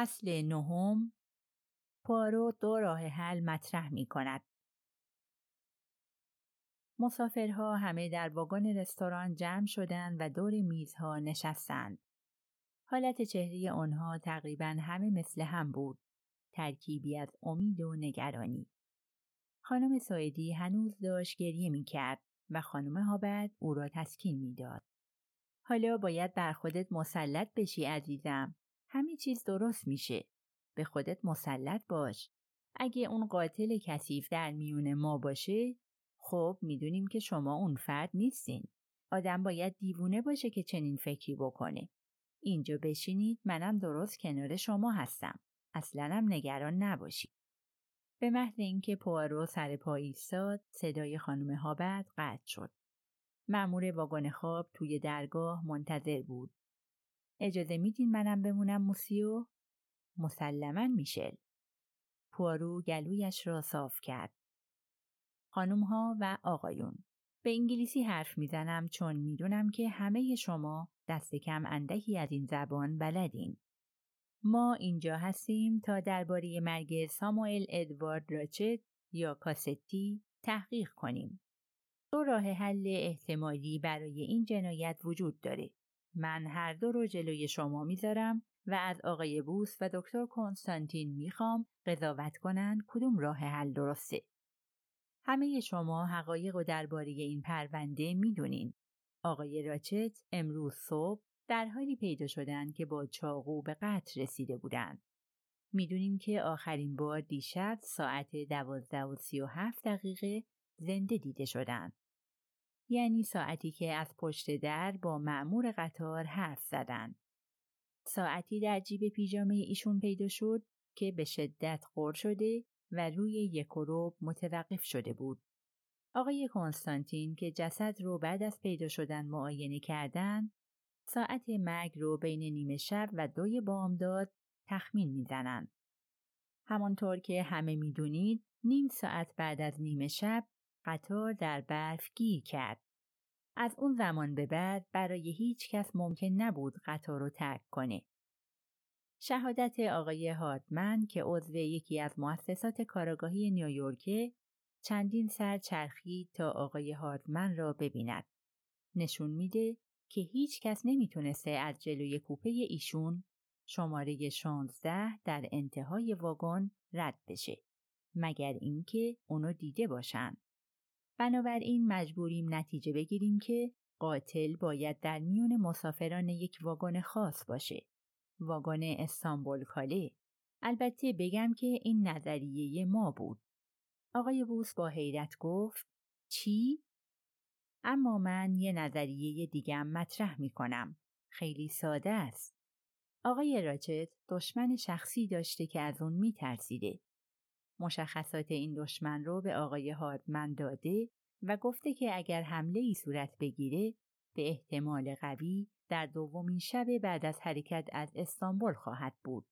فصل نهم پارو دو راه حل مطرح می کند. مسافرها همه در واگن رستوران جمع شدند و دور میزها نشستند. حالت چهره آنها تقریبا همه مثل هم بود. ترکیبی از امید و نگرانی. خانم سایدی هنوز داشت گریه می کرد و خانم هابرد او را تسکین می‌داد. حالا باید بر خودت مسلط بشی عزیزم. همه چیز درست میشه. به خودت مسلط باش. اگه اون قاتل کثیف در میون ما باشه خب می‌دونیم که شما اون فرد نیستین. آدم باید دیوونه باشه که چنین فکری بکنه. اینجا بشینید منم درست کنار شما هستم. اصلا هم نگران نباشید. به محض اینکه پوارو سر پا ایستاد صدای خانم هابت قطع شد. مأمور واگن خواب توی درگاه منتظر بود. اجازه میدین منم بمونم موسیو؟ مسلما میشل. پوارو گلویش را صاف کرد. خانم ها و آقایون به انگلیسی حرف می‌زنم چون می‌دونم که همه شما دست کم اندکی از این زبان بلدین. ما اینجا هستیم تا درباره مرگ ساموئل ادوارد راچت یا کاستی تحقیق کنیم. دو راه حل احتمالی برای این جنایت وجود داره. من هر دو رو جلوی شما می‌ذارم و از آقای بوس و دکتر کنستانتین می‌خوام قضاوت کنن کدوم راه حل درسته. همه شما حقایق و درباره این پرونده می‌دونین. آقای راچت امروز صبح در حالی پیدا شدن که با چاقو به قتل رسیده بودند. می‌دونیم که آخرین بار دیشب ساعت دوازده و سی و هفت دقیقه زنده دیده شدند. یعنی ساعتی که از پشت در با معمور قطار حرف زدند. ساعتی در جیب پیژامه ایشون پیدا شد که به شدت خور شده و روی یک و متوقف شده بود. آقای کنستانتین که جسد رو بعد از پیدا شدن معاینه کردن ساعت مرگ رو بین نیمه شب و دوی بامداد تخمین می‌زنند. همانطور که همه می‌دونید نیم ساعت بعد از نیمه شب قطار در برف گیر کرد. از اون زمان به بعد برای هیچ کس ممکن نبود قطار رو ترک کنه. شهادت آقای هاردمن که عضو یکی از مؤسسات کاراگاهی نیویورک چندین سر چرخید تا آقای هاردمن را ببیند. نشون میده که هیچ کس نمی‌تونسته از جلوی کوپه ایشون شماره 16 در انتهای واگن رد بشه مگر اینکه اونو دیده باشن. بنابراین مجبوریم نتیجه بگیریم که قاتل باید در میون مسافران یک واگن خاص باشه. واگن استانبول کاله. البته بگم که این نظریه ما بود. آقای بوس با حیرت گفت چی؟ اما من یه نظریه دیگم مطرح می کنم. خیلی ساده است. آقای راچت دشمن شخصی داشته که از اون می ترسیده. مشخصات این دشمن رو به آقای هاردمن داده و گفته که اگر حمله ای صورت بگیره به احتمال قوی در دومین شب بعد از حرکت از استانبول خواهد بود.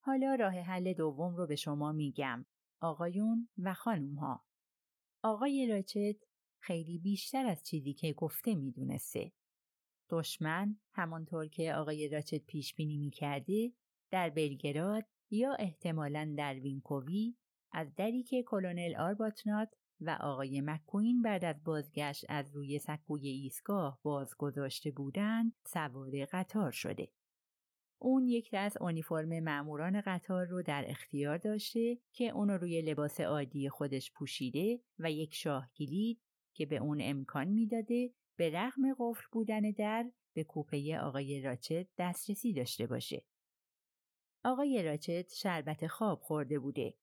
حالا راه حل دوم رو به شما میگم. آقایون و خانوم ها. آقای راچت خیلی بیشتر از چیزی که گفته می‌دونسته. دشمن همانطور که آقای راچت پیش بینی می‌کرده در بلگراد یا احتمالا در وینکووی از دری که کلونل آرباتنات و آقای مکوین بعد از بازگشت از روی سکوی ایستگاه باز گذاشته بودند سوار قطار شده. اون یک دست اونیفرم ماموران قطار رو در اختیار داشته که اون روی لباس عادی خودش پوشیده و یک شاه کلید که به اون امکان می‌داده به رغم قفل بودن در به کوپه آقای راچت دسترسی داشته باشه. آقای راچت شربت خواب خورده بوده.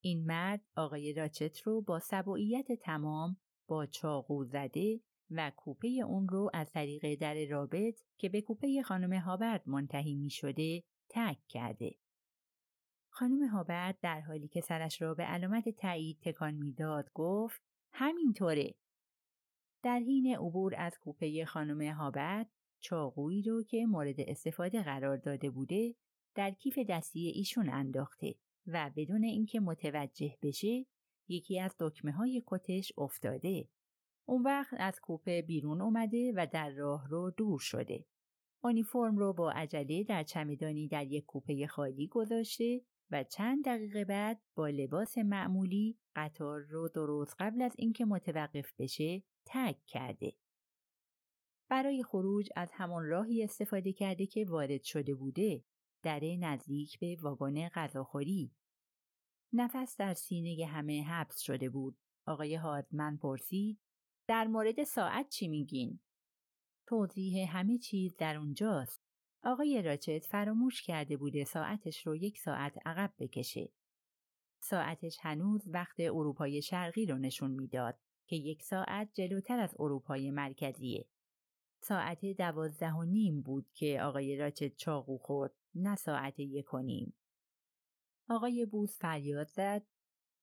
این مرد آقای راچت رو با سبوعیت تمام با چاقو زده و کوپه اون رو از طریق در رابط که به کوپه خانم هابرد منتهی می شده تک کرده. خانم هابرد در حالی که سرش را به علامت تایید تکان می‌داد گفت همینطوره در حین عبور از کوپه خانم هابرد چاقویی رو که مورد استفاده قرار داده بوده در کیف دستی ایشون انداخته و بدون اینکه متوجه بشه یکی از دکمه های کتش افتاده. اون وقت از کوپه بیرون اومده و در راه رو دور شده. اونیفرم رو با عجله در چمدانی در یک کوپه خالی گذاشته و چند دقیقه بعد با لباس معمولی قطار رو درست قبل از اینکه متوقف بشه تگ کرده. برای خروج از همان راهی استفاده کرده که وارد شده بوده در نزدیک به واگن غذاخوری. نفس در سینه همه حبس شده بود. آقای هادمن پرسید در مورد ساعت چی میگین؟ توضیح همه چیز در اونجاست. آقای راچت فراموش کرده بوده ساعتش رو یک ساعت عقب بکشه. ساعتش هنوز وقت اروپای شرقی رو نشون می‌داد که یک ساعت جلوتر از اروپای مرکزیه. ساعت دوازده و نیم بود که آقای راچت چاقو خورد. نه ساعت یک و نیم. آقای بوز فریاد زد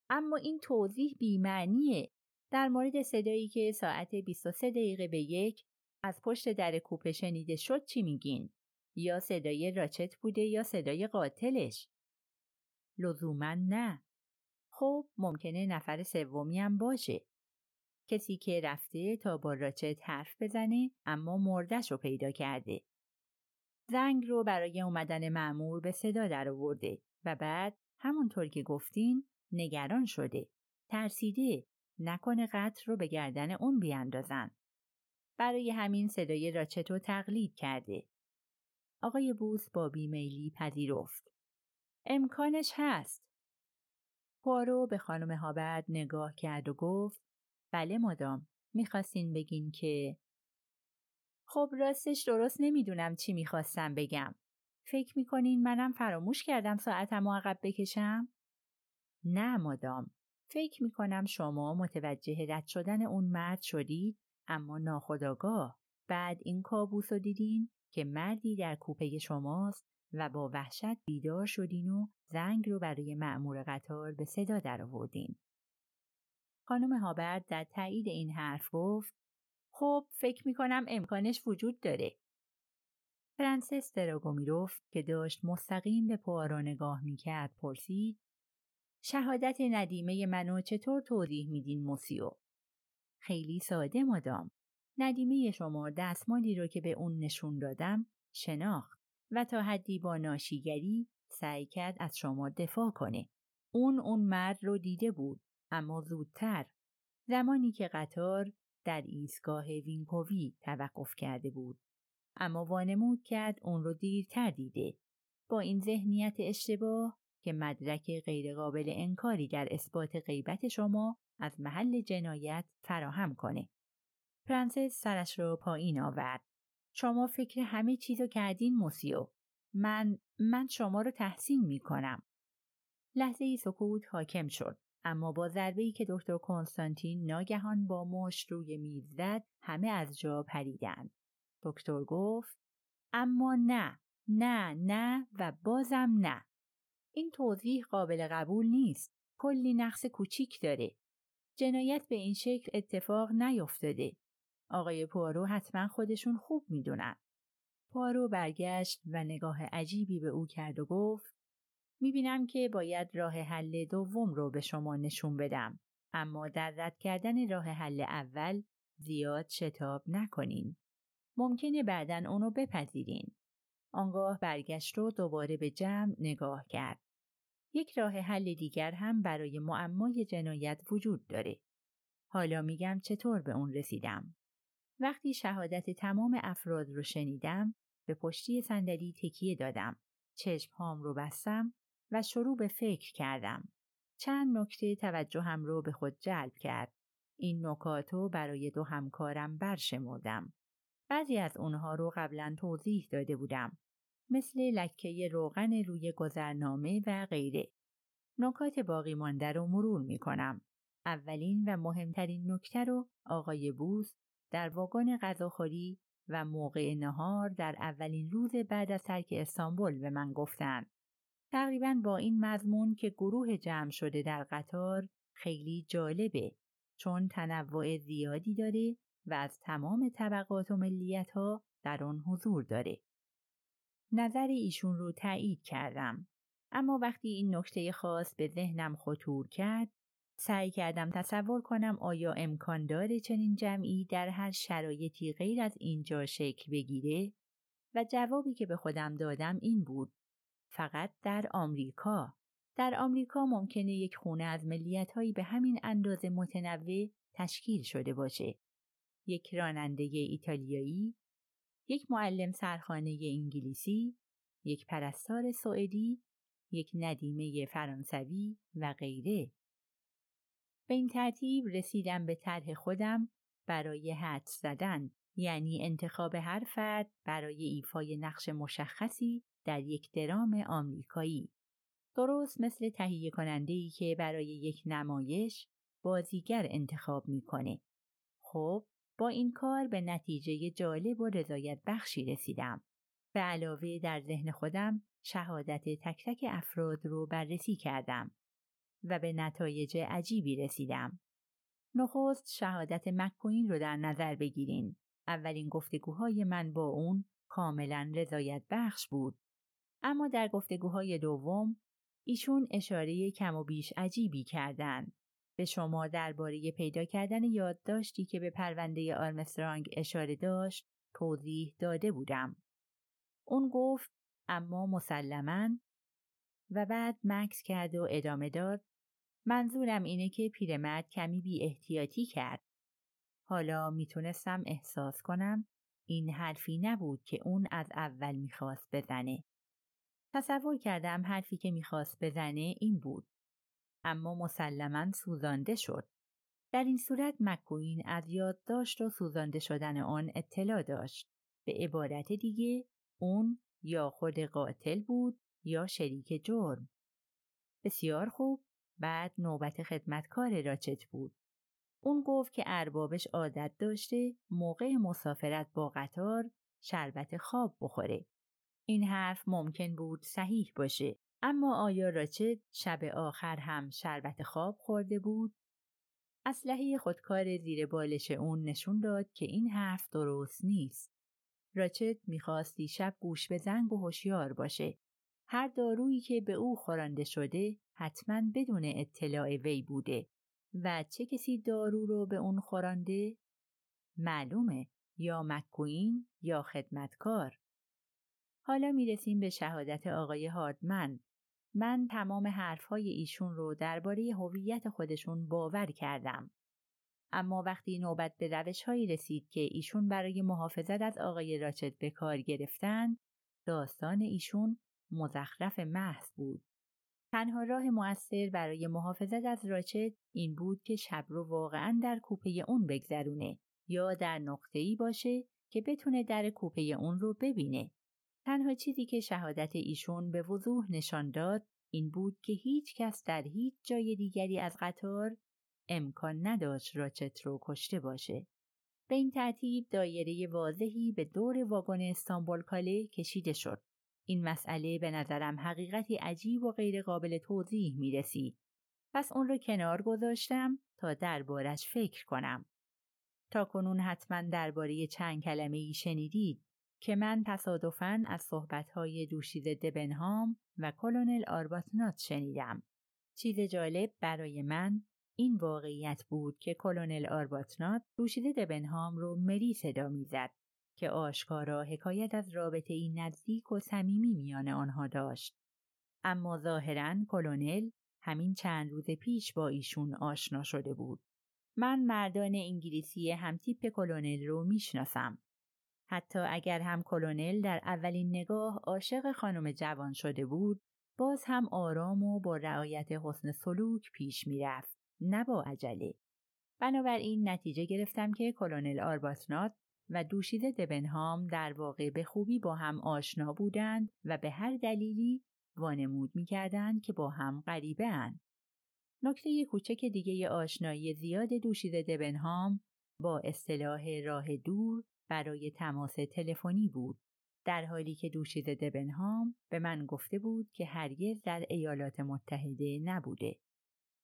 اما این توضیح بیمعنیه در مورد صدایی که ساعت 23 دقیقه به یک از پشت در کوپه شنیده شد چی میگین؟ یا صدای راچت بوده یا صدای قاتلش؟ لزوما نه. خب ممکنه نفر سومی هم باشه. کسی که رفته تا با راچت حرف بزنه اما مردش رو پیدا کرده. زنگ رو برای اومدن معمور به صدا در آورده و بعد همونطور که گفتین نگران شده. ترسیده نکنه قتل رو به گردن اون بیاندازن. برای همین صدای راچت رو تقلید کرده. آقای بوس با بیمیلی پذیرفت. امکانش هست. پوارو به خانم هابرد نگاه کرد و گفت بله مادام می‌خواستین بگین که خب راستش درست نمی‌دونم چی می‌خواستم بگم. فکر می‌کنین منم فراموش کردم ساعتم عقب بکشم؟ نه مادام. فکر می‌کنم شما متوجه رد شدن اون مرد شدید اما ناخداگاه بعد این کابوس رو دیدین که مردی در کوپه شماست و با وحشت بیدار شدین و زنگ رو برای معمور قطار به صدا درآوردین. خانم هابرد در تایید این حرف گفت خب فکر می‌کنم امکانش وجود داره. فرانسیس دراگومیروف که داشت مستقیم به پوارو نگاه می‌کرد پرسید شهادت ندیمه منو چطور توضیح میدین موسیو؟ خیلی ساده مادام. ندیمه شما دستمالی رو که به اون نشون دادم شناخت و تا حدی با ناشیگری سعی کرد از شما دفاع کنه. اون اون مرد رو دیده بود اما زودتر زمانی که قطار در ایستگاه وینکووی توقف کرده بود اما وانمود کرد اون رو دیرتر دیده با این ذهنیت اشتباه که مدرک غیرقابل انکاری در اثبات غیبت شما از محل جنایت فراهم کنه. پرنسس سرش رو پایین آورد. شما فکر همه چیزو کردین موسیو. من من شما رو تحسین می کنم. لحظه ای سکوت حاکم شد. اما با ضربه ای که دکتر کنستانتین ناگهان با مشت روی میز زد همه از جا پریدند. دکتر گفت اما نه نه نه و بازم نه. این توضیح قابل قبول نیست. کلی نقص کوچیک داره. جنایت به این شکل اتفاق نیفتاده. آقای پوارو حتما خودشون خوب می‌دونن. پوارو برگشت و نگاه عجیبی به او کرد و گفت می‌بینم که باید راه حل دوم رو به شما نشون بدم اما در رد کردن راه حل اول زیاد شتاب نکنین. ممکنه بعدا اونو بپذیرین. آنگاه برگشت رو دوباره به جمع نگاه کرد. یک راه حل دیگر هم برای معمای جنایت وجود داره. حالا میگم چطور به اون رسیدم. وقتی شهادت تمام افراد رو شنیدم به پشتی صندلی تکیه دادم. چشم هام رو بستم و شروع به فکر کردم. چند نکته توجهم رو به خود جلب کرد. این نکاتو برای دو همکارم برشمردم. بعضی از اونها رو قبلا توضیح داده بودم. مثل لکه روغن روی گذرنامه و غیره. نکات باقی مانده رو مرور می کنم. اولین و مهمترین نکته رو آقای بوس در واگن غذاخوری و موقع نهار در اولین روز بعد از ترک استانبول به من گفتند. تقریبا با این مضمون که گروه جمع شده در قطار خیلی جالبه چون تنوع زیادی داره و از تمام طبقات و ملیت ها در آن حضور داره. نظر ایشون رو تایید کردم. اما وقتی این نکته خاص به ذهنم خطور کرد سعی کردم تصور کنم آیا امکان داره چنین جمعی در هر شرایطی غیر از اینجا شکل بگیره و جوابی که به خودم دادم این بود فقط در آمریکا. در آمریکا ممکنه یک خونه از ملیتهایی به همین اندازه متنوع تشکیل شده باشه. یک راننده ایتالیایی یک معلم سرخانه انگلیسی یک پرستار سوئدی یک ندیمه فرانسوی و غیره. به این ترتیب رسیدم به طرح خودم برای حد زدن. یعنی انتخاب هر فرد برای ایفای نقش مشخصی در یک درام آمریکایی درست مثل تهیه کننده ای که برای یک نمایش بازیگر انتخاب می‌کنه. خب با این کار به نتیجه جالب و رضایت بخشی رسیدم. به علاوه در ذهن خودم شهادت تک تک افراد رو بررسی کردم و به نتایج عجیبی رسیدم. نخست شهادت مکوین رو در نظر بگیرین. اولین گفتگوهای من با اون کاملا رضایت بخش بود. اما در گفتگوهای دوم ایشون اشاره کم و بیش عجیبی کردند. به شما درباره پیدا کردن یادداشتی که به پرونده آرمسترانگ اشاره داشت توضیح داده بودم. اون گفت اما مسلما و بعد مکس کرد و ادامه داد منظورم اینه که پیرمرد کمی بی احتیاطی کرد. حالا می‌تونستم احساس کنم این حرفی نبود که اون از اول می‌خواست بزنه. تصور کردم حرفی که می‌خواست بزنه این بود. اما مسلما سوزانده شد. در این صورت مکوین از یادداشت و سوزانده شدن آن اطلاع داشت. به عبارت دیگه اون یا خود قاتل بود یا شریک جرم. بسیار خوب بعد نوبت خدمتکار راچت بود. اون گفت که اربابش عادت داشته موقع مسافرت با قطار شربت خواب بخوره. این حرف ممکن بود صحیح باشه اما آیا راچت شب آخر هم شربت خواب خورده بود؟ اسلحه خودکار زیر بالش اون نشون داد که این حرف درست نیست. راچت می‌خواست شب گوش به زنگ و هوشیار باشه. هر دارویی که به او خورانده شده حتما بدون اطلاع وی بوده و چه کسی دارو رو به اون خورانده؟ معلومه یا مکوین یا خدمتکار. حالا می‌رسیم به شهادت آقای هاردمن. من تمام حرفهای ایشون رو درباره هویت خودشون باور کردم. اما وقتی نوبت به روش هایی رسید که ایشون برای محافظت از آقای راچت به کار گرفتن، داستان ایشون مزخرف محض بود. تنها راه مؤثر برای محافظت از راچت این بود که شب رو واقعا در کوپه اون بگذرونه یا در نقطه‌ای باشه که بتونه در کوپه اون رو ببینه. تنها چیزی که شهادت ایشون به وضوح نشان داد این بود که هیچ کس در هیچ جای دیگری از قطار امکان نداشت راچت رو کشته باشه. به این ترتیب دایره واضحی به دور واگن استانبول کاله کشیده شد. این مسئله به نظرم حقیقتی عجیب و غیرقابل توضیح می رسید. پس اون رو کنار گذاشتم تا دربارش فکر کنم. تا کنون حتما درباره چند کلمه ای شنیدید که من تصادفاً از صحبتهای دوشیزه دبنهام و کلونل آرباتنات شنیدم. چیز جالب برای من این واقعیت بود که کلونل آرباتنات دوشیزه دبنهام رو مری صدا می‌زد که آشکارا حکایت از رابطه این نزدیک و صمیمی میان آنها داشت. اما ظاهرا کلونل همین چند روز پیش با ایشون آشنا شده بود. من مردان انگلیسی همتیپ کلونل رو می‌شناسم. حتی اگر هم کلونل در اولین نگاه عاشق خانم جوان شده بود باز هم آرام و با رعایت حسن سلوک پیش می‌رفت نه با عجله بنابراین نتیجه گرفتم که کلونل آرباتنات و دوشیزه دبنهام در واقع به خوبی با هم آشنا بودند و به هر دلیلی وانمود می‌کردند که با هم غریبه اند. نکته کوچک دیگه آشنایی زیاد دوشیزه دبنهام با اصطلاح راه دور برای تماس تلفنی بود در حالی که دوشیزه دبنهام به من گفته بود که هرگز در ایالات متحده نبوده.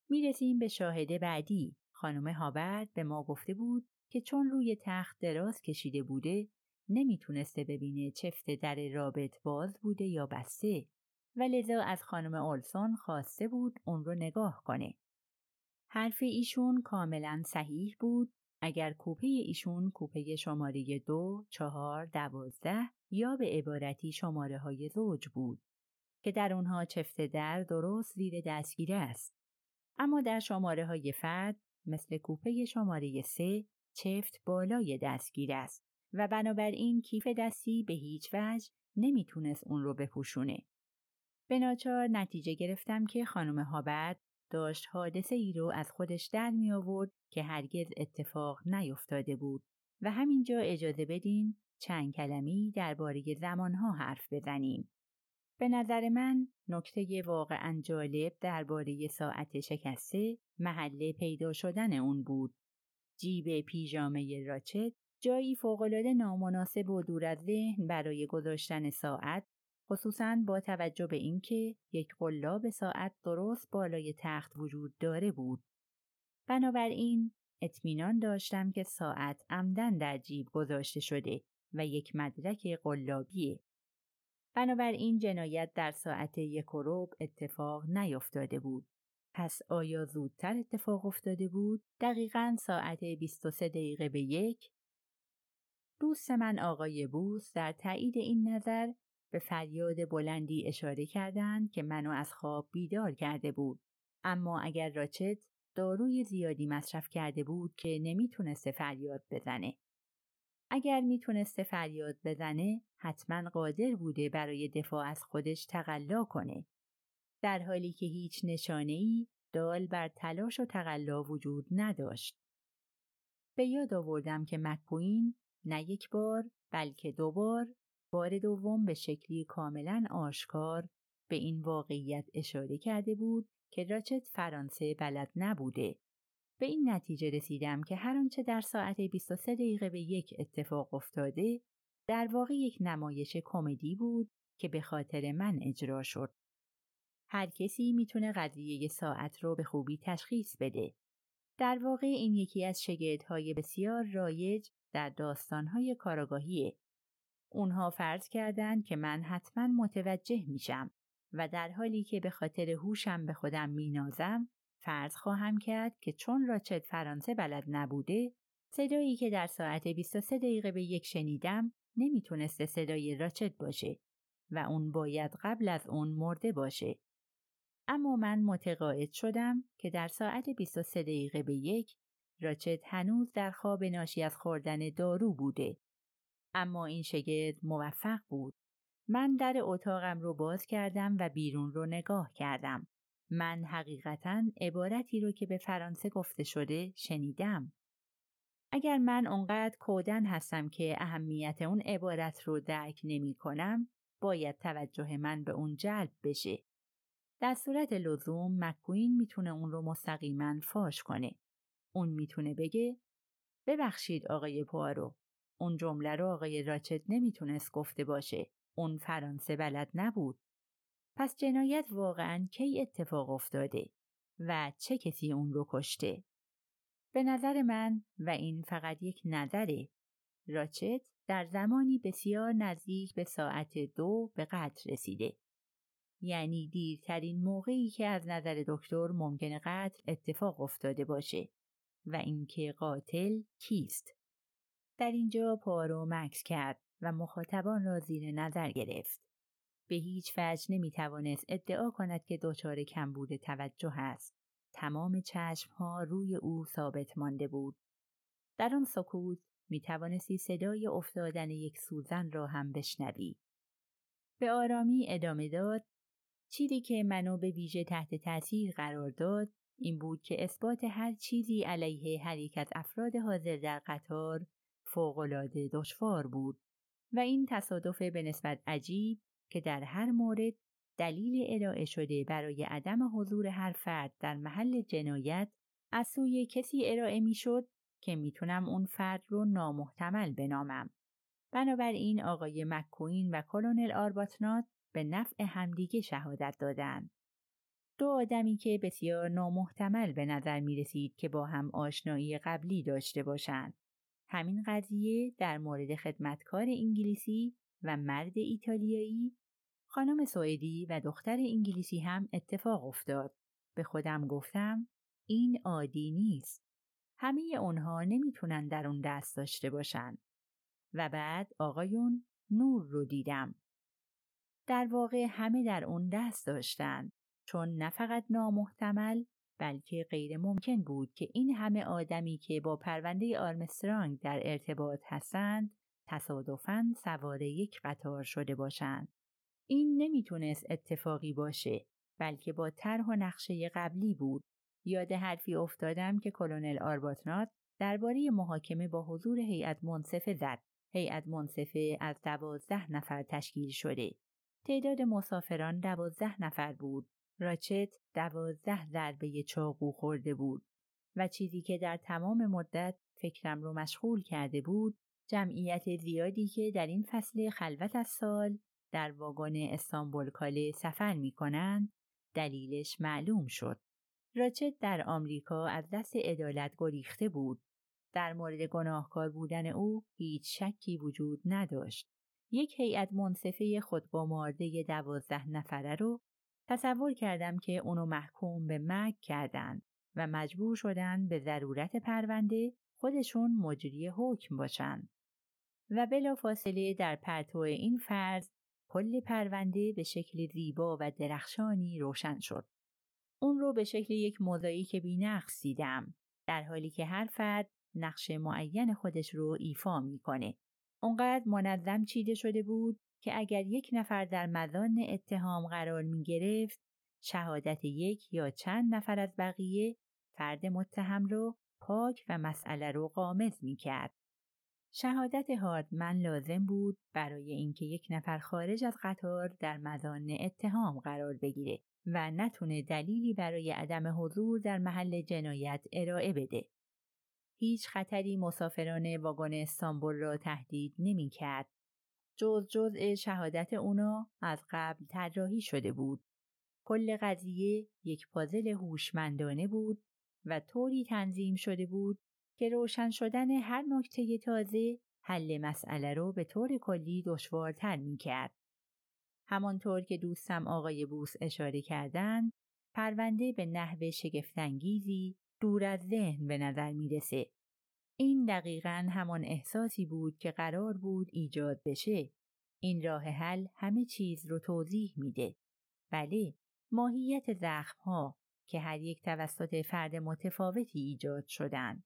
می رسیم به شاهده بعدی. خانم هابرد به ما گفته بود که چون روی تخت دراز کشیده بوده نمی‌تونسته ببینه چفت در رابط باز بوده یا بسته و لذا از خانم اولسون خواسته بود اون رو نگاه کنه. حرف ایشون کاملا صحیح بود اگر کوپه ایشون کوپه شماره دو، چهار، دوازده یا به عبارتی شماره های زوج بود که در اونها چفت در درست زیر دستگیره است. اما در شماره های فرد مثل کوپه شماره سه چفت بالای دستگیر است و بنابراین کیف دستی به هیچ وجه نمی‌تونست اون رو بپوشونه. به ناچار نتیجه گرفتم که خانم هابرد داشت حادثه ای رو از خودش در می آورد که هرگز اتفاق نیفتاده بود و همینجا اجازه بدین چند کلمی درباره زمانها حرف بزنیم. به نظر من نکته واقعا جالب درباره ساعت شکسته محله پیدا شدن اون بود. جیب پیژامه راچت جایی فوقالعاده نامناسب و دور از ذهن برای گذاشتن ساعت خصوصا با توجه به اینکه یک قلاب ساعت درست بالای تخت وجود داره بود. بنابراین اطمینان داشتم که ساعت عمدن در جیب گذاشته شده و یک مدرک قلابیه. بنابراین جنایت در ساعت یک و اتفاق نیفتاده بود. پس آیا زودتر اتفاق افتاده بود؟ دقیقا ساعت 23 دقیقه به یک دوست من آقای بوس در تایید این نظر به فریاد بلندی اشاره کردند که منو از خواب بیدار کرده بود. اما اگر راچت داروی زیادی مصرف کرده بود که نمی‌تونسته فریاد بزنه. اگر می‌تونسته فریاد بزنه حتما قادر بوده برای دفاع از خودش تقلا کنه. در حالی که هیچ نشانه ای دال بر تلاش و تقلا وجود نداشت. به یاد آوردم که مکوین نه یک بار بلکه دو بار بار دوم به شکلی کاملا آشکار به این واقعیت اشاره کرده بود که راچت فرانسه بلد نبوده. به این نتیجه رسیدم که هر آنچه در ساعت 23 دقیقه به یک اتفاق افتاده در واقع یک نمایش کمدی بود که به خاطر من اجرا شد. هر کسی می‌تونه قضیه ساعت رو به خوبی تشخیص بده. در واقع این یکی از شگردهای بسیار رایج در داستانهای کاراگاهیه اونها فرض کردند که من حتما متوجه میشم و در حالی که به خاطر هوشم به خودم مینازم فرض خواهم کرد که چون راچت فرانسه بلد نبوده صدایی که در ساعت 23 دقیقه به یک شنیدم نمی‌تونسته صدای راچت باشه و اون باید قبل از اون مرده باشه. اما من متقاعد شدم که در ساعت 23 دقیقه به یک راچت هنوز در خواب ناشی از خوردن دارو بوده اما این شگرد موفق بود. من در اتاقم رو باز کردم و بیرون رو نگاه کردم. من حقیقتا عبارتی رو که به فرانسه گفته شده شنیدم. اگر من اونقدر کودن هستم که اهمیت اون عبارت رو درک نمی کنم، باید توجه من به اون جلب بشه. در صورت لزوم مکوین می‌تونه اون رو مستقیما فاش کنه. اون می‌تونه بگه ببخشید آقای پوارو اون جمله رو آقای راچت نمی‌تونست گفته باشه. اون فرانسه بلد نبود. پس جنایت واقعا کی اتفاق افتاده و چه کسی اون رو کشته؟ به نظر من و این فقط یک نظره راچت در زمانی بسیار نزدیک به ساعت دو به قتل رسیده. یعنی دیرترین موقعی که از نظر دکتر ممکن قتل اتفاق افتاده باشه و اینکه قاتل کیست؟ در اینجا پارو مکس کرد و مخاطبان را زیر نظر گرفت. به هیچ وجه نمی توانست ادعا کند که دچار کمبود توجه است. تمام چشمها روی او ثابت مانده بود. در آن سکوت می توانستی صدای افتادن یک سوزن را هم بشنوی. به آرامی ادامه داد چیزی که منو به ویژه تحت تاثیر قرار داد این بود که اثبات هر چیزی علیه هر یک از افراد حاضر در قطار فوقالعاده دشوار بود و این تصادف به نسبت عجیب که در هر مورد دلیل ارائه شده برای عدم حضور هر فرد در محل جنایت از سوی کسی ارائه می‌شد که می‌تونم اون فرد رو نامحتمل بنامم. بنابراین آقای مکوین و کلونل آرباتنات به نفع همدیگه شهادت دادند. دو آدمی که بسیار نامحتمل به نظر می رسید که با هم آشنایی قبلی داشته باشند. همین قضیه در مورد خدمتکار انگلیسی و مرد ایتالیایی خانم سوئدی و دختر انگلیسی هم اتفاق افتاد. به خودم گفتم این عادی نیست. همه اونها نمی‌تونن در اون دست داشته باشن. و بعد آقایون نور رو دیدم. در واقع همه در اون دست داشتن چون نه فقط نامحتمل بلکه غیر ممکن بود که این همه آدمی که با پرونده آرمسترانگ در ارتباط هستند تصادفاً سوار یک قطار شده باشند. این نمی‌تونست اتفاقی باشه بلکه با طرح و نقشه قبلی بود. یاد حرفی افتادم که کلونل آرباتنات درباره محاکمه با حضور هیئت منصفه زد. هیئت منصفه از دوازده نفر تشکیل شده. تعداد مسافران دوازده نفر بود. راچت دوازده ضربه چاقو خورده بود و چیزی که در تمام مدت فکرم رو مشغول کرده بود جمعیت زیادی که در این فصل خلوت از سال در واگن استانبول کاله سفر می کنند دلیلش معلوم شد. راچت در آمریکا از دست عدالت گریخته بود. در مورد گناهکار بودن او هیچ شکی وجود نداشت. یک هیئت منصفه خود با مارده دوازده نفره رو تصور کردم که اونو محکوم به مرگ کردند و مجبور شدن به ضرورت پرونده خودشون مجری حکم باشند. و بلا فاصله در پرتو این فرض کل پرونده به شکل زیبا و درخشانی روشن شد. اون رو به شکل یک موزاییک بینقص دیدم در حالی که هر فرد نقش معین خودش رو ایفا می‌کنه. اونقدر منظم چیده شده بود که اگر یک نفر در مزان اتهام قرار می گرفت شهادت یک یا چند نفر از بقیه فرد متهم رو پاک و مسئله رو قامز می کرد. شهادت هاردمن لازم بود برای اینکه یک نفر خارج از قطار در مزان اتهام قرار بگیره و نتونه دلیلی برای عدم حضور در محل جنایت ارائه بده. هیچ خطری مسافران واگن استانبول را تهدید نمی کرد. جز جزء شهادت اونا از قبل طراحی شده بود. کل قضیه یک پازل هوشمندانه بود و طوری تنظیم شده بود که روشن شدن هر نکته تازه حل مسئله رو به طور کلی دشوارتر می کرد. همانطور که دوستم آقای بوس اشاره کردند، پرونده به نحو شگفتانگیزی دور از ذهن به نظر می‌رسه. این دقیقا همان احساسی بود که قرار بود ایجاد بشه. این راه حل همه چیز رو توضیح میده. بله، ماهیت زخم ها که هر یک توسط فرد متفاوتی ایجاد شدند.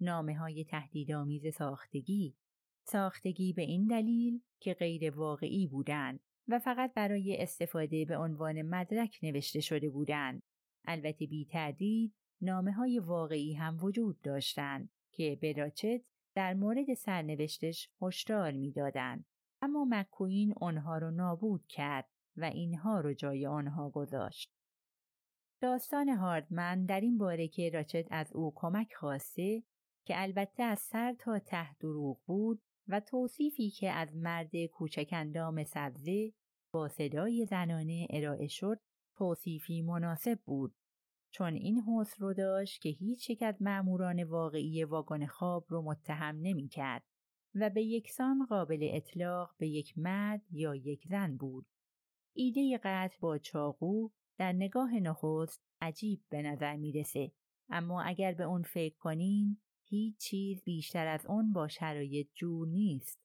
نامه های تهدیدآمیز ساختگی ساختگی به این دلیل که غیر واقعی بودند و فقط برای استفاده به عنوان مدرک نوشته شده بودند. البته بی تردید نامه های واقعی هم وجود داشتند که براچت در مورد سرنوشتش هشدار می‌دادند اما مکوین آنها را نابود کرد و اینها رو جای آنها گذاشت. داستان هاردمن در این باره که راچت از او کمک خواسته که البته از سر تا ته دروغ بود و توصیفی که از مرد کوچکندام سبزه با صدای زنانه ارائه شد توصیفی مناسب بود چون این حس رو داشت که هیچ یک از مأموران واقعی واگن خواب رو متهم نمی کرد و به یکسان قابل اطلاق به یک مرد یا یک زن بود. ایده قتل با چاقو در نگاه نخست عجیب به نظر می‌رسه اما اگر به اون فکر کنین هیچ چیز بیشتر از اون با شرایط جور نیست.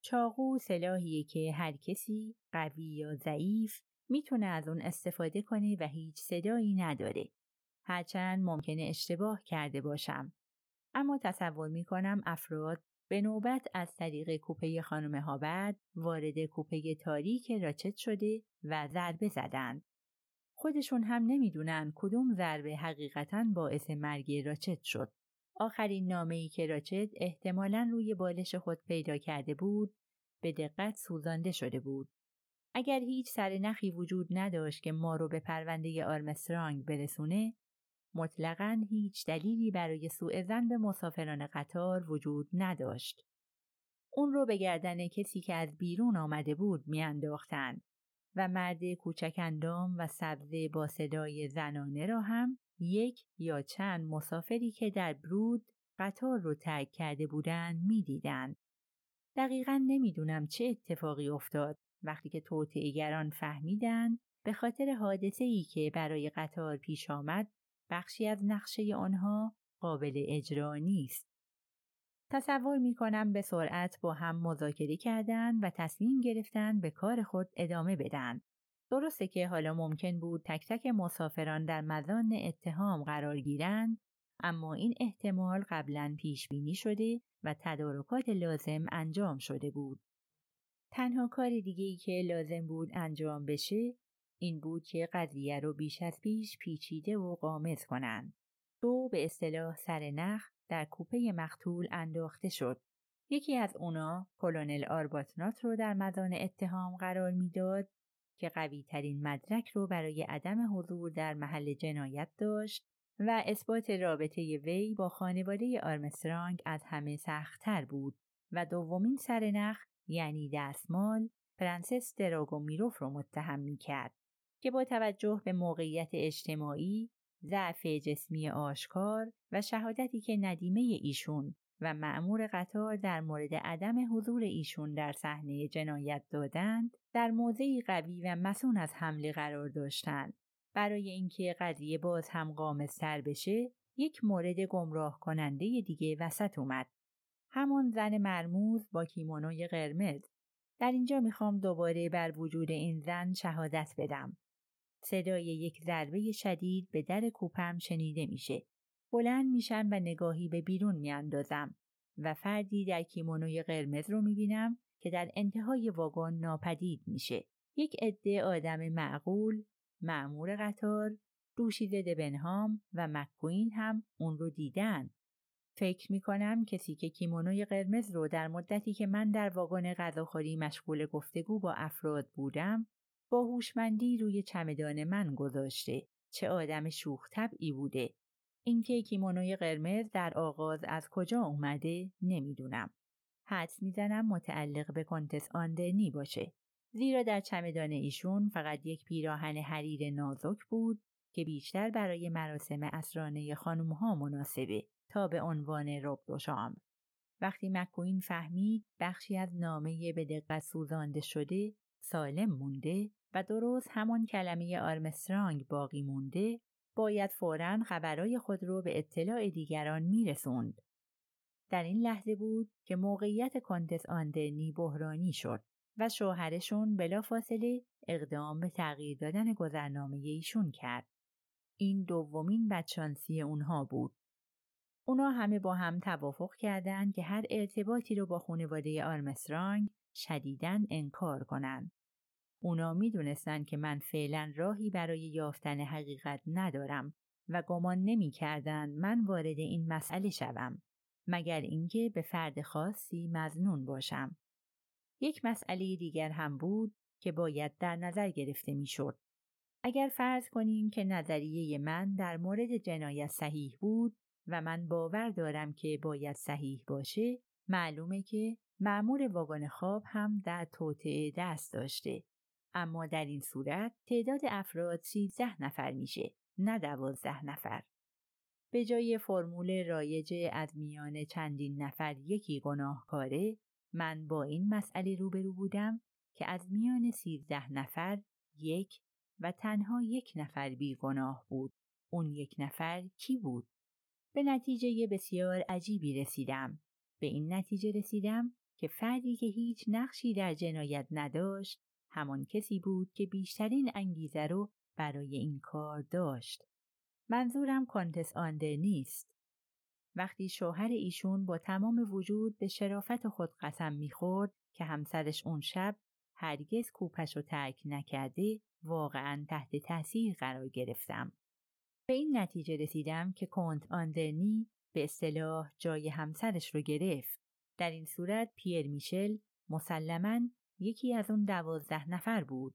چاقو سلاحیه که هر کسی قوی یا ضعیف می‌تونه از اون استفاده کنه و هیچ صدایی نداره. هرچند ممکنه اشتباه کرده باشم. اما تصور می‌کنم افراد به نوبت از طریق کوپه خانم هابرد وارد کوپه تاریک راچت شده و ضربه زدند. خودشون هم نمی‌دونن کدوم ضربه حقیقتا باعث مرگ راچت شد. آخرین نامه ای که راچت احتمالا روی بالش خود پیدا کرده بود به دقت سوزانده شده بود. اگر هیچ سر نخی وجود نداشت که ما رو به پرونده آرمسترانگ برسونه مطلقا هیچ دلیلی برای سوء زن به مسافران قطار وجود نداشت. اون رو به گردن کسی که از بیرون آمده بود میانداختند و مرد کوچک اندام و سبزه با صدای زنانه را هم یک یا چند مسافری که در برود قطار رو ترک کرده بودند می‌دیدند. دقیقا نمی‌دونم چه اتفاقی افتاد وقتی که توطئهگران فهمیدند به خاطر حادثه ای که برای قطار پیش آمد بخشی از نقشه آنها قابل اجرا نیست. تصور می کنم به سرعت با هم مذاکره کردند و تصمیم گرفتن به کار خود ادامه بدن. درسته که حالا ممکن بود تک تک مسافران در مزان اتهام قرار گیرند اما این احتمال قبلا پیش بینی شده و تدارکات لازم انجام شده بود. تنها کار دیگه ای که لازم بود انجام بشه این بود که قضیه رو بیش از پیش پیچیده و قامز کنند. دو به اصطلاح سر نخ در کوپه مقتول انداخته شد. یکی از اونا کلونل آرباتنات رو در مزان اتهام قرار می‌داد که قوی ترین مدرک رو برای عدم حضور در محل جنایت داشت و اثبات رابطه وی با خانواده آرمسترانگ از همه سختتر بود و دومین سرنخ یعنی دستمال پرنسس دراگومیروف رو متهم می کرد که با توجه به موقعیت اجتماعی ضعف جسمی آشکار و شهادتی که ندیمه ایشون و معمور قطار در مورد عدم حضور ایشون در صحنه جنایت دادند در موضعی قوی و مسون از حمله قرار داشتند. برای اینکه قضیه باز هم قامزتر بشه یک مورد گمراه کننده دیگه وسط اومد. همان زن مرموز با کیمونوی قرمز در اینجا می‌خوام دوباره بر وجود این زن شهادت بدم صدای یک ضربه شدید به در کوپم شنیده میشه بلند میشم و نگاهی به بیرون میاندازم و فردی در کیمونوی قرمز رو می‌بینم که در انتهای واگن ناپدید میشه. یک عده آدم معقول، معمور قطار، دوشیزه بنهام و مکوین هم اون رو دیدن. فکر می‌کنم کسی که کیمونوی قرمز رو در مدتی که من در واگن غذاخوری مشغول گفتگو با افراد بودم با هوشمندی روی چمدان من گذاشته چه آدم شوخ طبعی بوده اینکه کیمونوی قرمز در آغاز از کجا اومده نمی‌دونم. حدس می‌زنم متعلق به کنتس آندرنی باشه. زیرا در چمدان ایشون فقط یک پیراهن حریر نازک بود که بیشتر برای مراسم اسرانه خانمها مناسبه تا به عنوان رب دوشام. وقتی مکوین فهمید بخشی از نامه به دقت سوزانده شده سالم مونده و درست همان کلمه آرمسترانگ باقی مونده باید فوراً خبرای خود رو به اطلاع دیگران میرسوند. در این لحظه بود که موقعیت کانتس آندرنی بحرانی شد و شوهرشون بلافاصله اقدام به تغییر دادن گذرنامه ایشون کرد. این دومین بدشانسی اونها بود. اونا همه با هم توافق کردند که هر ارتباطی رو با خانواده آرمسترانگ شدیداً انکار کنند. اونا می‌دونستند که من فعلا راهی برای یافتن حقیقت ندارم و گمان نمی‌کردند من وارد این مسئله شوم مگر اینکه به فرد خاصی مزنون باشم. یک مسئله دیگر هم بود که باید در نظر گرفته می‌شد. اگر فرض کنیم که نظریه من در مورد جنایت صحیح بود و من باور دارم که باید صحیح باشه معلومه که معمور واگن خواب هم در توطعه دست داشته اما در این صورت تعداد افراد سیزده نفر میشه نه دوازده نفر. به جای فرمول رایج از میان چندین نفر یکی گناهکاره من با این مسئله روبرو بودم که از میان سیزده نفر یک و تنها یک نفر بیگناه بود. اون یک نفر کی بود؟ به نتیجه بسیار عجیبی رسیدم. به این نتیجه رسیدم که فردی که هیچ نقشی در جنایت نداشت همان کسی بود که بیشترین انگیزه رو برای این کار داشت. منظورم کانتس آنده نیست. وقتی شوهر ایشون با تمام وجود به شرافت خود قسم می‌خورد که همسرش اون شب هرگز کوپش رو ترک نکرده واقعا تحت تاثیر قرار گرفتم. به این نتیجه رسیدم که کنت آندرنی به اصطلاح جای همسرش رو گرفت. در این صورت پیر میشل مسلما یکی از اون دوازده نفر بود.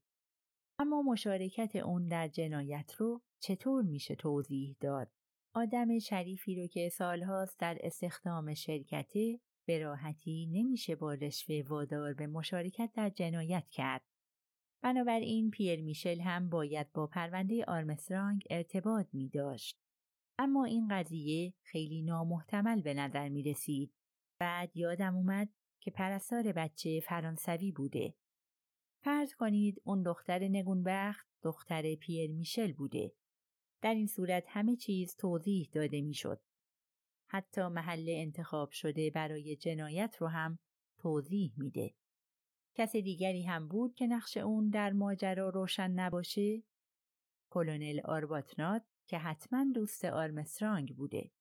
اما مشارکت اون در جنایت رو چطور میشه توضیح داد؟ آدم شریفی رو که سالهاست در استخدام شرکته به راحتی نمیشه با رشوه وادار به مشارکت در جنایت کرد. بنابراین پیر میشل هم باید با پرونده آرمسترانگ ارتباط می داشت. اما این قضیه خیلی نامحتمل به نظر می رسید. بعد یادم اومد که پرستار بچه فرانسوی بوده. فرض کنید اون دختر نگونبخت دختر پیر میشل بوده. در این صورت همه چیز توضیح داده می‌شد. حتی محل انتخاب شده برای جنایت رو هم توضیح میده. کس دیگری هم بود که نقش اون در ماجرا روشن نباشه؟ کلونل آرباتنات که حتما دوست آرمسترانگ بوده.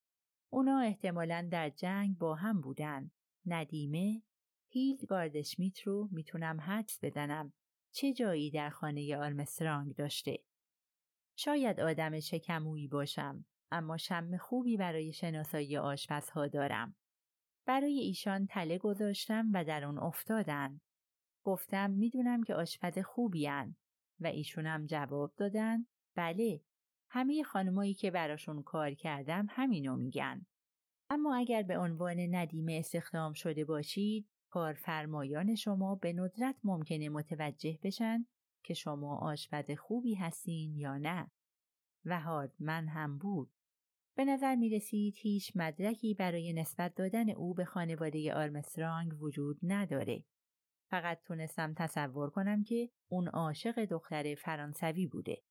اونا احتمالا در جنگ با هم بودن. ندیمه هیلد گاردشمیت رو می‌تونم حدس بزنم چه جایی در خانه آرمسترانگ داشته. شاید آدم شکمویی باشم اما شم خوبی برای شناسایی آشپزها دارم. برای ایشان تله گذاشتم و در اون افتادن. گفتم می‌دونم که آشپز خوبیان و ایشونم جواب دادن بله همه خانمایی که براشون کار کردم همینو میگن. اما اگر به عنوان ندیمه استخدام شده باشید کارفرمایان شما به ندرت ممکنه متوجه بشن که شما آشپز خوبی هستین یا نه و من هم بود به نظر می رسید هیچ مدرکی برای نسبت دادن او به خانواده آرمسترانگ وجود نداره. فقط تونستم تصور کنم که اون عاشق دختر فرانسوی بوده.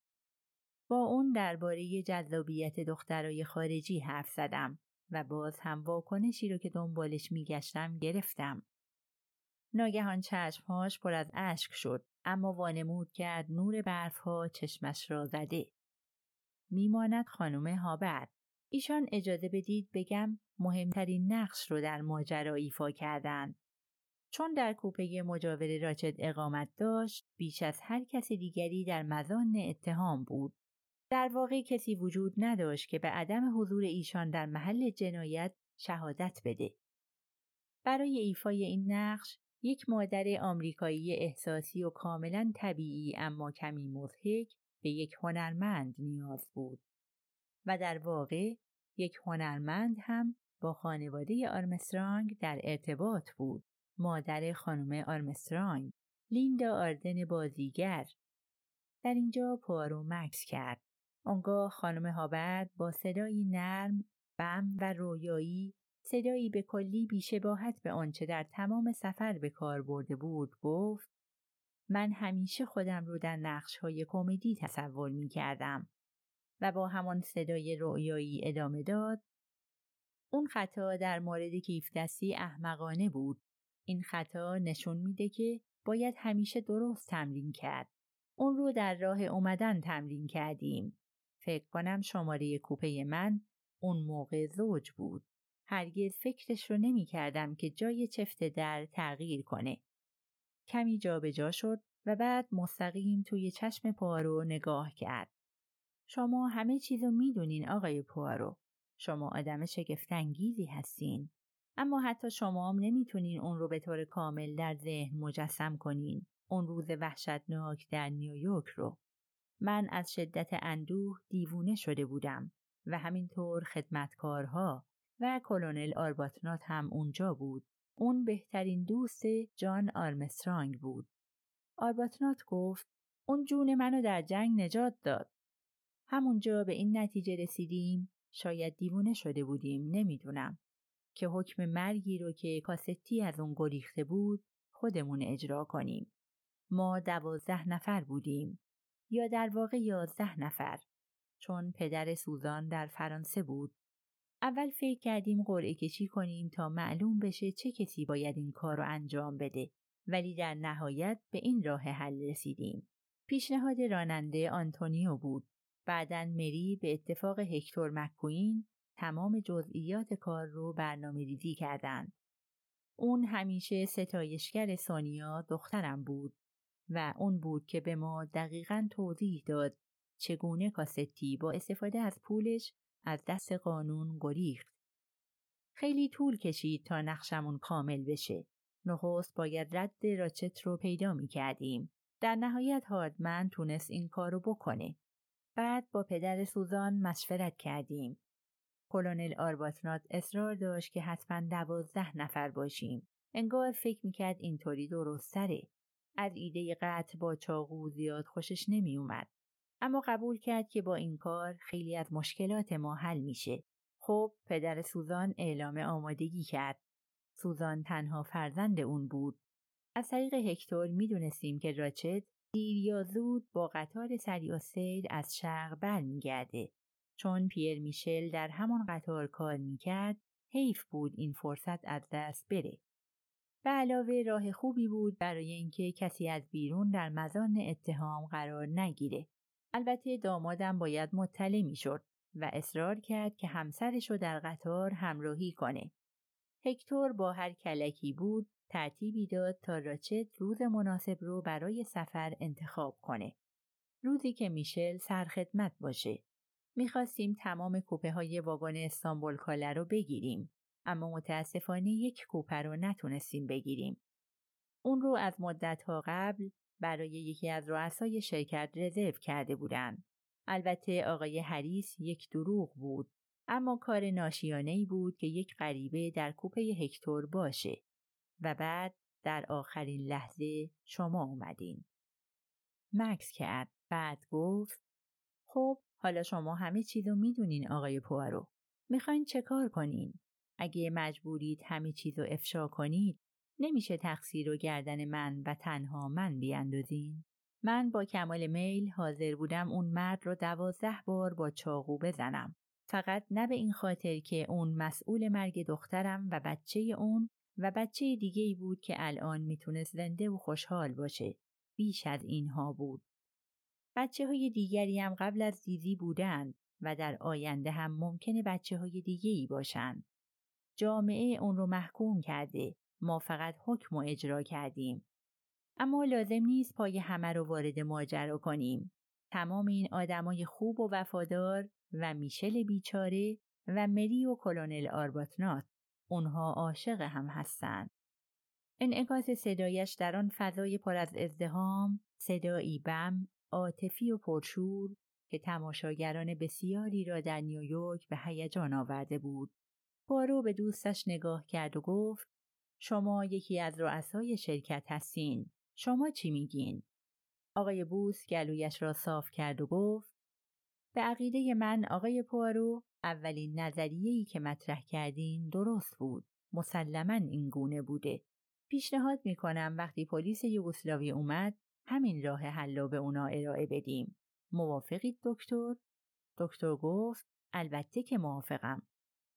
با اون درباره جذابیت دخترای خارجی حرف زدم و باز هم واکنشی رو که دنبالش میگشتم گرفتم. ناگهان چشمهاش پر از اشک شد اما وانمود کرد نور برفها چشمش را زده. میماند خانم هابرد. ایشان اجازه بدید بگم مهمترین نقش رو در ماجرا ایفا کردند. چون در کوپه مجاور راچد اقامت داشت بیش از هر کس دیگری در مزان اتهام بود. در واقع کسی وجود نداشت که به عدم حضور ایشان در محل جنایت شهادت بده. برای ایفای این نقش یک مادر آمریکایی احساسی و کاملا طبیعی اما کمی مضحک به یک هنرمند نیاز بود و در واقع یک هنرمند هم با خانواده آرمسترانگ در ارتباط بود مادر خانم آرمسترانگ لیندا آردن بازیگر. در اینجا پارو مکس کرد. آنگاه خانم هابرد با صدایی نرم بم و رویایی صدایی به کلی بیشباهت به آنچه در تمام سفر به کار برده بود گفت من همیشه خودم رو در نقش های کمدی تصور می کردم و با همان صدای رویایی ادامه داد اون خطا در مورد کیف دستی احمقانه بود. این خطا نشون میده که باید همیشه درست تمرین کرد اون رو در راه اومدن تمرین کردیم فکر کنم شماره کوپه من اون موقع زوج بود هرگز فکرش رو نمی کردم که جای چفت در تغییر کنه کمی جابجا جا شد و بعد مستقیم توی چشم پوارو نگاه کرد. شما همه چیزو می‌دونین آقای پوارو. شما آدم شگفتانگیزی هستین. اما حتی شما هم نمی‌تونین اون رو به طور کامل در ذهن مجسم کنین. اون روز وحشتناک در نیویورک رو. من از شدت اندوه دیوونه شده بودم و همینطور خدمتکارها و کلونل آرباتنات هم اونجا بود اون بهترین دوست جان آرمسترانگ بود. آرباتنات گفت اون جون منو در جنگ نجات داد. همونجا به این نتیجه رسیدیم شاید دیوونه شده بودیم نمی‌دونم که حکم مرگی رو که کاستی از اون گریخته بود خودمون اجرا کنیم. ما دوازده نفر بودیم یا در واقع یازده نفر چون پدر سوزان در فرانسه بود اول فکر کردیم قرعه کشی کنیم تا معلوم بشه چه کسی باید این کار رو انجام بده ولی در نهایت به این راه حل رسیدیم. پیشنهاد راننده آنتونیو بود. بعدا مری به اتفاق هکتور مکوین تمام جزئیات کار رو برنامه ریزی کردند. اون همیشه ستایشگر سونیا دخترم بود و اون بود که به ما دقیقا توضیح داد چگونه کاستی با استفاده از پولش از دست قانون گریخت. خیلی طول کشید تا نقشمون کامل بشه. نخست باید رد راچت رو پیدا می کردیم. در نهایت هاردمن تونست این کار رو بکنه. بعد با پدر سوزان مشورت کردیم. کلونل آرباتنات اصرار داشت که حتما دوازده نفر باشیم. انگار فکر می‌کرد اینطوری درستره. از ایده قطع با چاقو زیاد خوشش نمی اومد. اما قبول کرد که با این کار خیلی از مشکلات ما حل میشه. خب پدر سوزان اعلام آمادگی کرد. سوزان تنها فرزند اون بود. از طریق هکتور می‌دونستیم که راچت دیر یا زود با قطار سریع سیر از شرق برمیگرده. چون پیر میشل در همان قطار کار می‌کرد حیف بود این فرصت از دست بره. به علاوه راه خوبی بود برای اینکه کسی از بیرون در مزان اتهام قرار نگیره. البته دامادم باید مطلع می‌شد و اصرار کرد که همسرش رو در قطار همراهی کنه. هکتور با هر کلکی بود ترتیبی داد تا راچت روز مناسب رو برای سفر انتخاب کنه. روزی که میشل سرخدمت باشه. می‌خواستیم تمام کوپه های واگن استانبول کاله رو بگیریم اما متاسفانه یک کوپه رو نتونستیم بگیریم. اون رو از مدت ها قبل برای یکی از رؤسای شرکت رزرو کرده بودند. البته آقای هریس یک دروغ بود اما کار ناشیانه ای بود که یک غریبه در کوپه هکتور باشه و بعد در آخرین لحظه شما اومدین. مکس کرد بعد گفت خب حالا شما همه چیزو می‌دونین آقای پوارو. می‌خواین چه کار کنین؟ اگه مجبورید همه چیزو افشا کنید نمیشه تقصیر و گردن من و تنها من بیاندازین؟ من با کمال میل حاضر بودم اون مرد رو دوازده بار با چاقو بزنم. فقط نه به این خاطر که اون مسئول مرگ دخترم و بچه اون و بچه دیگه ای بود که الان می‌تونست زنده و خوشحال باشه. بیش از اینها بود. بچه های دیگری هم قبل از زیزی بودند و در آینده هم ممکنه بچه های دیگه ای باشند. جامعه اون رو محکوم کرده. ما فقط حکم و اجرا کردیم. اما لازم نیست پای همه رو وارد ماجرا کنیم. تمام این آدمای خوب و وفادار و میشل بیچاره و مری و کلونل آرباتنات اونها عاشق هم هستند. انعکاس صدایش در آن فضای پر از ازدهام صدایی بم عاطفی و پرشور که تماشاگران بسیاری را در نیویورک به هیجان آورده بود. پارو به دوستش نگاه کرد و گفت شما یکی از رؤسای شرکت هستین. شما چی میگین؟ آقای بوس گلویش را صاف کرد و گفت به عقیده من آقای پوارو اولین نظریه‌ای که مطرح کردین درست بود. مسلما این گونه بوده. پیشنهاد می‌کنم وقتی پلیس یوگسلاوی اومد همین راه حل رو به اونا ارائه بدیم. موافقید دکتر؟ دکتر گفت البته که موافقم.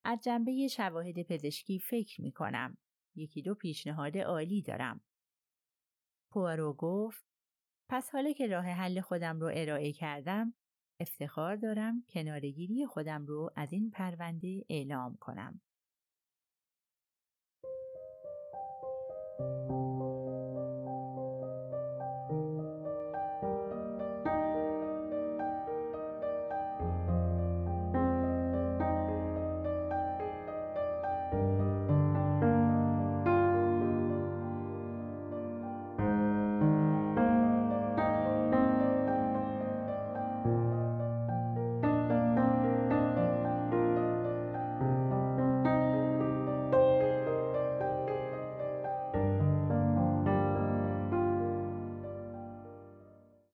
از جنبه شواهد پزشکی فکر می کنم. یکی دو پیشنهاد عالی دارم. پوارو گفت پس حالا که راه حل خودم رو ارائه کردم افتخار دارم کنارگیری خودم رو از این پرونده اعلام کنم.